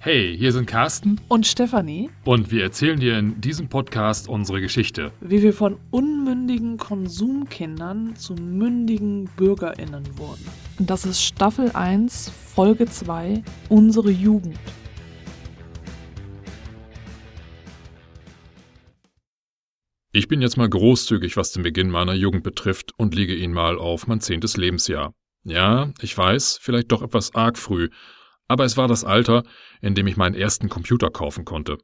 Hey, hier sind Carsten und Stefanie und wir erzählen dir in diesem Podcast unsere Geschichte. Wie wir von unmündigen Konsumkindern zu mündigen BürgerInnen wurden. Und das ist Staffel 1, Folge 2, unsere Jugend. Ich bin jetzt mal großzügig, was den Beginn meiner Jugend betrifft und liege ihn mal auf mein zehntes Lebensjahr. Ja, ich weiß, vielleicht doch etwas arg früh, aber es war das Alter, in dem ich meinen ersten Computer kaufen konnte.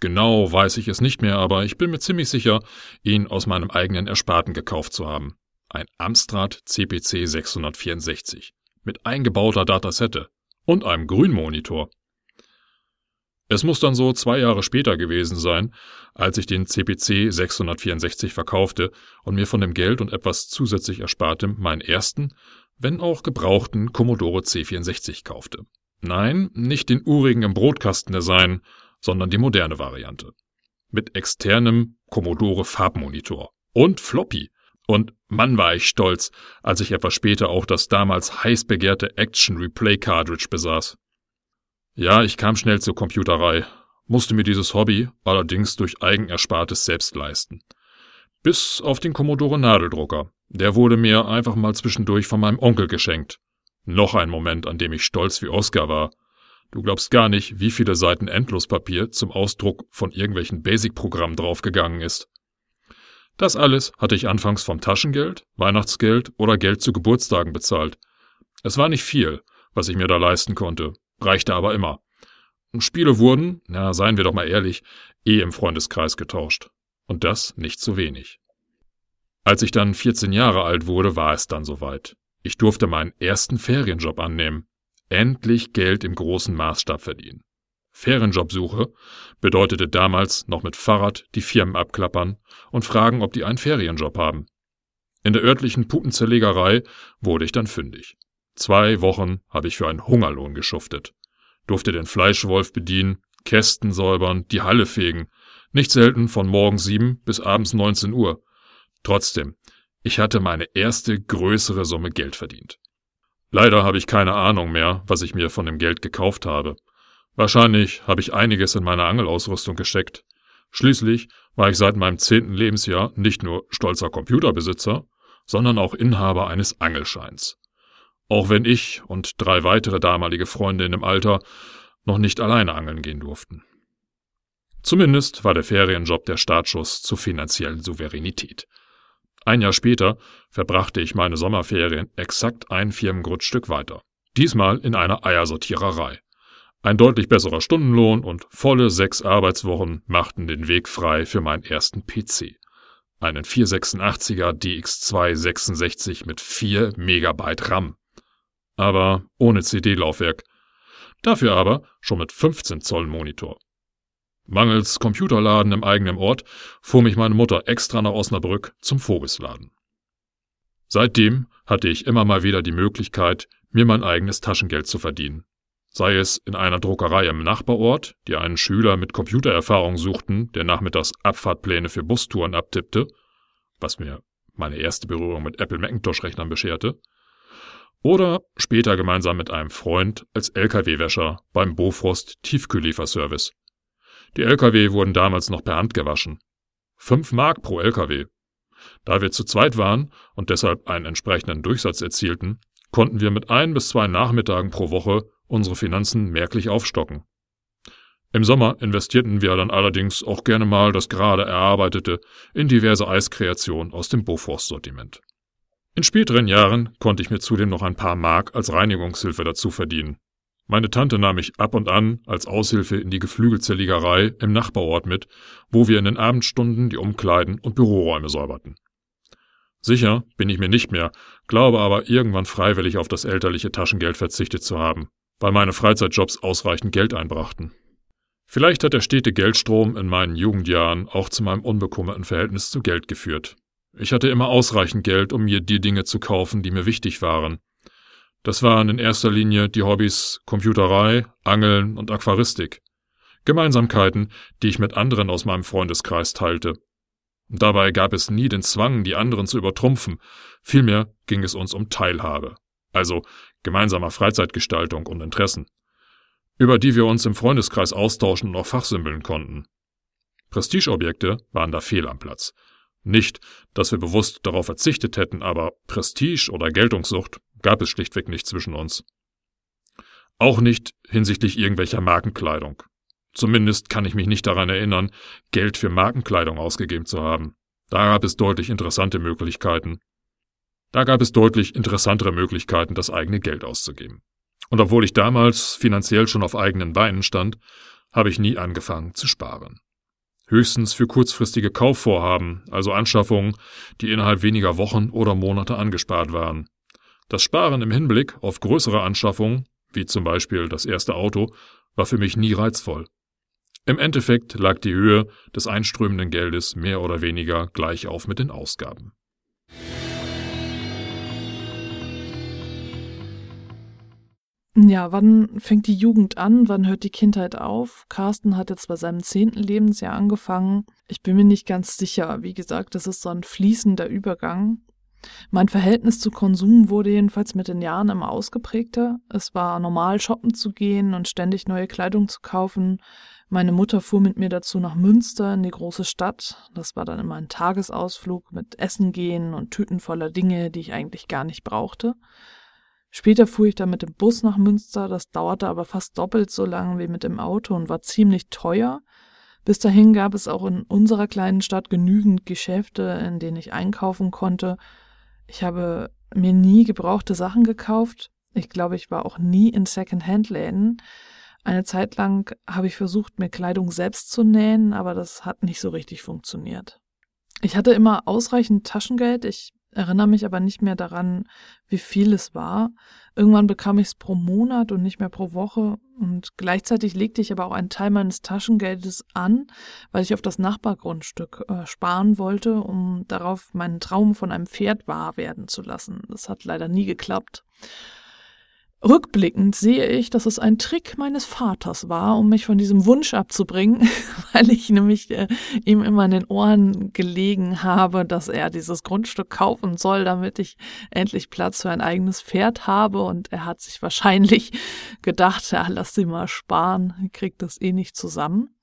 Genau weiß ich es nicht mehr, aber ich bin mir ziemlich sicher, ihn aus meinem eigenen Ersparten gekauft zu haben. Ein Amstrad CPC 664 mit eingebauter Datasette und einem Grünmonitor. Es muss dann so zwei Jahre später gewesen sein, als ich den CPC 664 verkaufte und mir von dem Geld und etwas zusätzlich Erspartem meinen ersten, wenn auch gebrauchten Commodore C64 kaufte. Nein, nicht den urigen im Brotkasten-Design, sondern die moderne Variante. Mit externem Commodore Farbmonitor und Floppy. Und Mann war ich stolz, als ich etwas später auch das damals heiß begehrte Action Replay Cartridge besaß. Ja, ich kam schnell zur Computerei, musste mir dieses Hobby allerdings durch Eigenerspartes selbst leisten. Bis auf den Commodore Nadeldrucker. Der wurde mir einfach mal zwischendurch von meinem Onkel geschenkt. Noch ein Moment, an dem ich stolz wie Oscar war. Du glaubst gar nicht, wie viele Seiten Endlospapier zum Ausdruck von irgendwelchen Basic-Programmen draufgegangen ist. Das alles hatte ich anfangs vom Taschengeld, Weihnachtsgeld oder Geld zu Geburtstagen bezahlt. Es war nicht viel, was ich mir da leisten konnte, reichte aber immer. Spiele wurden, na seien wir doch mal ehrlich, eh im Freundeskreis getauscht. Und das nicht zu wenig. Als ich dann 14 Jahre alt wurde, war es dann soweit. Ich durfte meinen ersten Ferienjob annehmen. Endlich Geld im großen Maßstab verdienen. Ferienjobsuche bedeutete damals noch mit Fahrrad die Firmen abklappern und fragen, ob die einen Ferienjob haben. In der örtlichen Putenzerlegerei wurde ich dann fündig. Zwei Wochen habe ich für einen Hungerlohn geschuftet. Durfte den Fleischwolf bedienen, Kästen säubern, die Halle fegen. Nicht selten von morgens sieben bis abends 19 Uhr. Trotzdem, ich hatte meine erste größere Summe Geld verdient. Leider habe ich keine Ahnung mehr, was ich mir von dem Geld gekauft habe. Wahrscheinlich habe ich einiges in meine Angelausrüstung gesteckt. Schließlich war ich seit meinem zehnten Lebensjahr nicht nur stolzer Computerbesitzer, sondern auch Inhaber eines Angelscheins. Auch wenn ich und drei weitere damalige Freunde in dem Alter noch nicht alleine angeln gehen durften. Zumindest war der Ferienjob der Startschuss zur finanziellen Souveränität. Ein Jahr später verbrachte ich meine Sommerferien exakt ein Firmengrundstück weiter. Diesmal in einer Eiersortiererei. Ein deutlich besserer Stundenlohn und volle sechs Arbeitswochen machten den Weg frei für meinen ersten PC. Einen 486er DX2 66 mit 4 Megabyte RAM. Aber ohne CD-Laufwerk. Dafür aber schon mit 15 Zoll Monitor. Mangels Computerladen im eigenen Ort fuhr mich meine Mutter extra nach Osnabrück zum Vogesladen. Seitdem hatte ich immer mal wieder die Möglichkeit, mir mein eigenes Taschengeld zu verdienen. Sei es in einer Druckerei im Nachbarort, die einen Schüler mit Computererfahrung suchten, der nachmittags Abfahrtpläne für Bustouren abtippte, was mir meine erste Berührung mit Apple Macintosh-Rechnern bescherte, oder später gemeinsam mit einem Freund als LKW-Wäscher beim Bofrost Tiefkühllieferservice, die Lkw wurden damals noch per Hand gewaschen. Fünf Mark pro Lkw. Da wir zu zweit waren und deshalb einen entsprechenden Durchsatz erzielten, konnten wir mit ein bis zwei Nachmittagen pro Woche unsere Finanzen merklich aufstocken. Im Sommer investierten wir dann allerdings auch gerne mal das gerade Erarbeitete in diverse Eiskreationen aus dem Bofors-Sortiment. In späteren Jahren konnte ich mir zudem noch ein paar Mark als Reinigungshilfe dazu verdienen. Meine Tante nahm mich ab und an als Aushilfe in die Geflügelzerlegerei im Nachbarort mit, wo wir in den Abendstunden die Umkleiden und Büroräume säuberten. Sicher bin ich mir nicht mehr, glaube aber irgendwann freiwillig auf das elterliche Taschengeld verzichtet zu haben, weil meine Freizeitjobs ausreichend Geld einbrachten. Vielleicht hat der stete Geldstrom in meinen Jugendjahren auch zu meinem unbekümmerten Verhältnis zu Geld geführt. Ich hatte immer ausreichend Geld, um mir die Dinge zu kaufen, die mir wichtig waren, das waren in erster Linie die Hobbys Computerei, Angeln und Aquaristik. Gemeinsamkeiten, die ich mit anderen aus meinem Freundeskreis teilte. Dabei gab es nie den Zwang, die anderen zu übertrumpfen, vielmehr ging es uns um Teilhabe, also gemeinsamer Freizeitgestaltung und Interessen. über die wir uns im Freundeskreis austauschen und auch fachsimpeln konnten. Prestigeobjekte waren da fehl am Platz. Nicht, dass wir bewusst darauf verzichtet hätten, aber Prestige oder Geltungssucht gab es schlichtweg nicht zwischen uns. Auch nicht hinsichtlich irgendwelcher Markenkleidung. Zumindest kann ich mich nicht daran erinnern, Geld für Markenkleidung ausgegeben zu haben. Da gab es deutlich interessante Möglichkeiten. Da gab es deutlich interessantere Möglichkeiten, das eigene Geld auszugeben. Und obwohl ich damals finanziell schon auf eigenen Beinen stand, habe ich nie angefangen zu sparen. Höchstens für kurzfristige Kaufvorhaben, also Anschaffungen, die innerhalb weniger Wochen oder Monate angespart waren. Das Sparen im Hinblick auf größere Anschaffungen, wie zum Beispiel das erste Auto, war für mich nie reizvoll. Im Endeffekt lag die Höhe des einströmenden Geldes mehr oder weniger gleich auf mit den Ausgaben. Ja, wann fängt die Jugend an? Wann hört die Kindheit auf? Carsten hat jetzt bei seinem zehnten Lebensjahr angefangen. Ich bin mir nicht ganz sicher. Wie gesagt, das ist so ein fließender Übergang. Mein Verhältnis zu Konsum wurde jedenfalls mit den Jahren immer ausgeprägter. Es war normal, shoppen zu gehen und ständig neue Kleidung zu kaufen. Meine Mutter fuhr mit mir dazu nach Münster in die große Stadt. Das war dann immer ein Tagesausflug mit Essen gehen und Tüten voller Dinge, die ich eigentlich gar nicht brauchte. Später fuhr ich dann mit dem Bus nach Münster, das dauerte aber fast doppelt so lang wie mit dem Auto und war ziemlich teuer. Bis dahin gab es auch in unserer kleinen Stadt genügend Geschäfte, in denen ich einkaufen konnte. Ich habe mir nie gebrauchte Sachen gekauft. Ich glaube, ich war auch nie in Second-Hand-Läden. Eine Zeit lang habe ich versucht, mir Kleidung selbst zu nähen, aber das hat nicht so richtig funktioniert. Ich hatte immer ausreichend Taschengeld. Ich erinnere mich aber nicht mehr daran, wie viel es war. Irgendwann bekam ich es pro Monat und nicht mehr pro Woche. Und gleichzeitig legte ich aber auch einen Teil meines Taschengeldes an, weil ich auf das Nachbargrundstück äh, sparen wollte, um darauf meinen Traum von einem Pferd wahr werden zu lassen. Das hat leider nie geklappt. Rückblickend sehe ich, dass es ein Trick meines Vaters war, um mich von diesem Wunsch abzubringen, weil ich nämlich äh, ihm immer in den Ohren gelegen habe, dass er dieses Grundstück kaufen soll, damit ich endlich Platz für ein eigenes Pferd habe. Und er hat sich wahrscheinlich gedacht, ja, lass sie mal sparen, kriegt das eh nicht zusammen.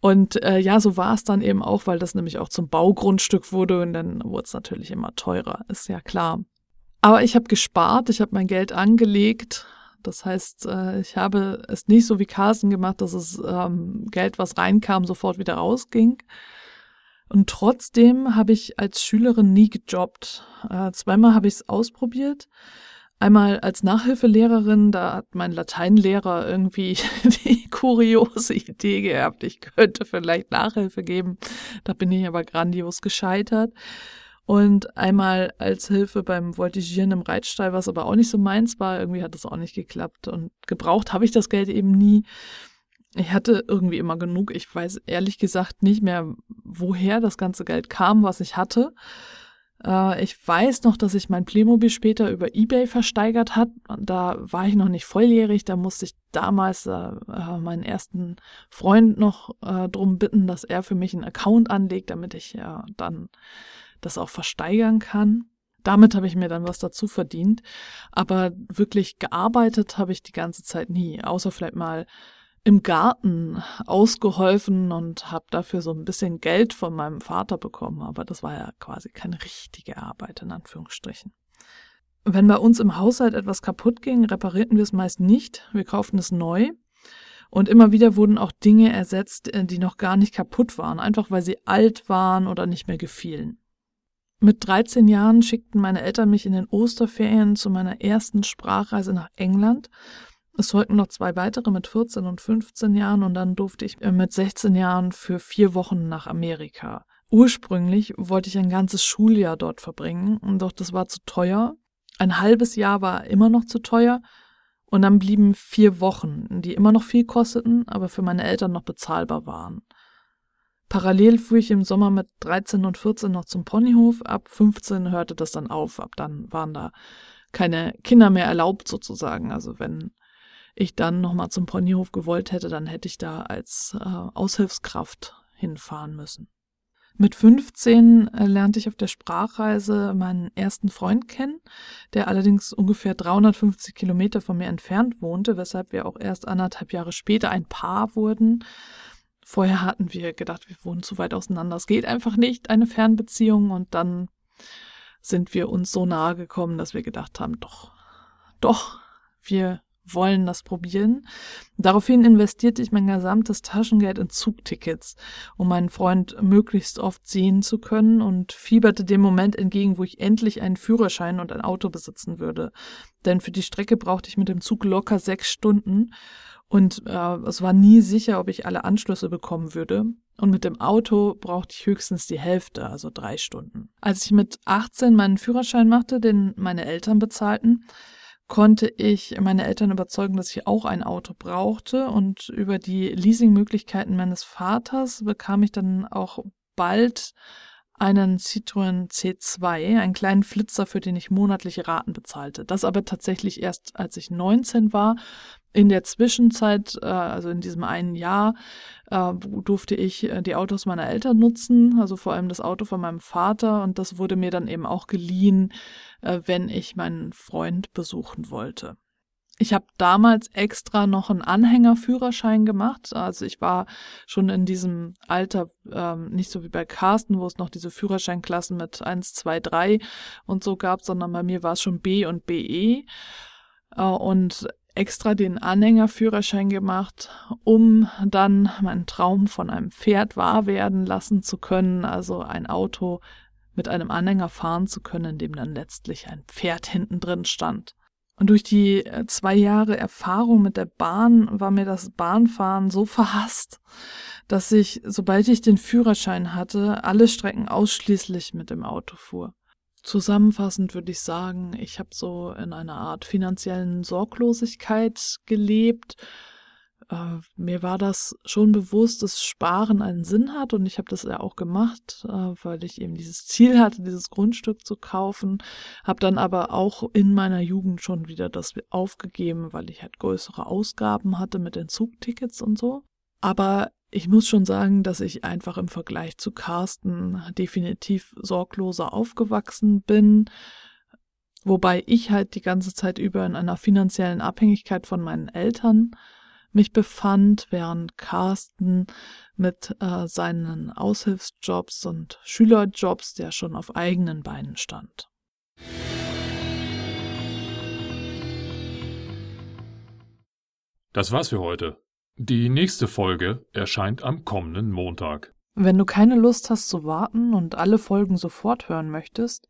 Und äh, ja, so war es dann eben auch, weil das nämlich auch zum Baugrundstück wurde und dann wurde es natürlich immer teurer, ist ja klar. Aber ich habe gespart, ich habe mein Geld angelegt. Das heißt, äh, ich habe es nicht so wie Carsten gemacht, dass es ähm, Geld, was reinkam, sofort wieder rausging. Und trotzdem habe ich als Schülerin nie gejobbt. Äh, zweimal habe ich es ausprobiert. Einmal als Nachhilfelehrerin, da hat mein Lateinlehrer irgendwie die kuriose Idee gehabt, ich könnte vielleicht Nachhilfe geben. Da bin ich aber grandios gescheitert und einmal als Hilfe beim Voltigieren im Reitstall, was aber auch nicht so meins war. Irgendwie hat das auch nicht geklappt und gebraucht habe ich das Geld eben nie. Ich hatte irgendwie immer genug. Ich weiß ehrlich gesagt nicht mehr, woher das ganze Geld kam, was ich hatte. Äh, ich weiß noch, dass ich mein Playmobil später über eBay versteigert hat. Da war ich noch nicht volljährig. Da musste ich damals äh, meinen ersten Freund noch äh, drum bitten, dass er für mich einen Account anlegt, damit ich ja dann das auch versteigern kann. Damit habe ich mir dann was dazu verdient. Aber wirklich gearbeitet habe ich die ganze Zeit nie, außer vielleicht mal im Garten ausgeholfen und habe dafür so ein bisschen Geld von meinem Vater bekommen. Aber das war ja quasi keine richtige Arbeit in Anführungsstrichen. Wenn bei uns im Haushalt etwas kaputt ging, reparierten wir es meist nicht. Wir kauften es neu. Und immer wieder wurden auch Dinge ersetzt, äh, die noch gar nicht kaputt waren, einfach weil sie alt waren oder nicht mehr gefielen. Mit 13 Jahren schickten meine Eltern mich in den Osterferien zu meiner ersten Sprachreise nach England. Es folgten noch zwei weitere mit 14 und 15 Jahren und dann durfte ich äh, mit 16 Jahren für vier Wochen nach Amerika. Ursprünglich wollte ich ein ganzes Schuljahr dort verbringen, doch das war zu teuer. Ein halbes Jahr war immer noch zu teuer und dann blieben vier Wochen, die immer noch viel kosteten, aber für meine Eltern noch bezahlbar waren. Parallel fuhr ich im Sommer mit 13 und 14 noch zum Ponyhof. Ab 15 hörte das dann auf. Ab dann waren da keine Kinder mehr erlaubt sozusagen. Also wenn ich dann nochmal zum Ponyhof gewollt hätte, dann hätte ich da als äh, Aushilfskraft hinfahren müssen. Mit 15 äh, lernte ich auf der Sprachreise meinen ersten Freund kennen, der allerdings ungefähr 350 Kilometer von mir entfernt wohnte, weshalb wir auch erst anderthalb Jahre später ein Paar wurden. Vorher hatten wir gedacht, wir wohnen zu weit auseinander. Es geht einfach nicht, eine Fernbeziehung. Und dann sind wir uns so nahe gekommen, dass wir gedacht haben, doch, doch, wir wollen das probieren. Daraufhin investierte ich mein gesamtes Taschengeld in Zugtickets, um meinen Freund möglichst oft sehen zu können und fieberte dem Moment entgegen, wo ich endlich einen Führerschein und ein Auto besitzen würde. Denn für die Strecke brauchte ich mit dem Zug locker sechs Stunden und äh, es war nie sicher, ob ich alle Anschlüsse bekommen würde. Und mit dem Auto brauchte ich höchstens die Hälfte, also drei Stunden. Als ich mit 18 meinen Führerschein machte, den meine Eltern bezahlten, konnte ich meine Eltern überzeugen, dass ich auch ein Auto brauchte. Und über die Leasingmöglichkeiten meines Vaters bekam ich dann auch bald einen Citroën C2, einen kleinen Flitzer, für den ich monatliche Raten bezahlte. Das aber tatsächlich erst, als ich 19 war. In der Zwischenzeit, äh, also in diesem einen Jahr, äh, durfte ich äh, die Autos meiner Eltern nutzen, also vor allem das Auto von meinem Vater. Und das wurde mir dann eben auch geliehen, wenn ich meinen Freund besuchen wollte. Ich habe damals extra noch einen Anhängerführerschein gemacht. Also ich war schon in diesem Alter, ähm, nicht so wie bei Carsten, wo es noch diese Führerscheinklassen mit 1, 2, 3 und so gab, sondern bei mir war es schon B und BE. Und extra den Anhängerführerschein gemacht, um dann meinen Traum von einem Pferd wahr werden lassen zu können, also ein Auto mit einem Anhänger fahren zu können, in dem dann letztlich ein Pferd hinten drin stand. Und durch die äh, zwei Jahre Erfahrung mit der Bahn war mir das Bahnfahren so verhasst, dass ich, sobald ich den Führerschein hatte, alle Strecken ausschließlich mit dem Auto fuhr. Zusammenfassend würde ich sagen, ich habe so in einer Art finanziellen Sorglosigkeit gelebt äh, mir war das schon bewusst, dass Sparen einen Sinn hat und ich habe das ja auch gemacht, äh, weil ich eben dieses Ziel hatte, dieses Grundstück zu kaufen, habe dann aber auch in meiner Jugend schon wieder das aufgegeben, weil ich halt größere Ausgaben hatte mit den Zugtickets und so. Aber ich muss schon sagen, dass ich einfach im Vergleich zu Carsten definitiv sorgloser aufgewachsen bin. Wobei ich halt die ganze Zeit über in einer finanziellen Abhängigkeit von meinen Eltern mich befand, während Carsten mit äh, seinen Aushilfsjobs und Schülerjobs, der schon auf eigenen Beinen stand. Das war's für heute. Die nächste Folge erscheint am kommenden Montag. Wenn du keine Lust hast zu warten und alle Folgen sofort hören möchtest,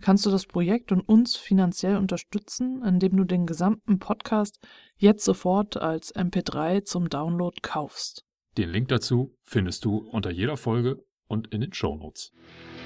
kannst du das Projekt und uns finanziell unterstützen, indem du den gesamten Podcast jetzt sofort als MP3 zum Download kaufst. Den Link dazu findest du unter jeder Folge und in den Shownotes. Notes.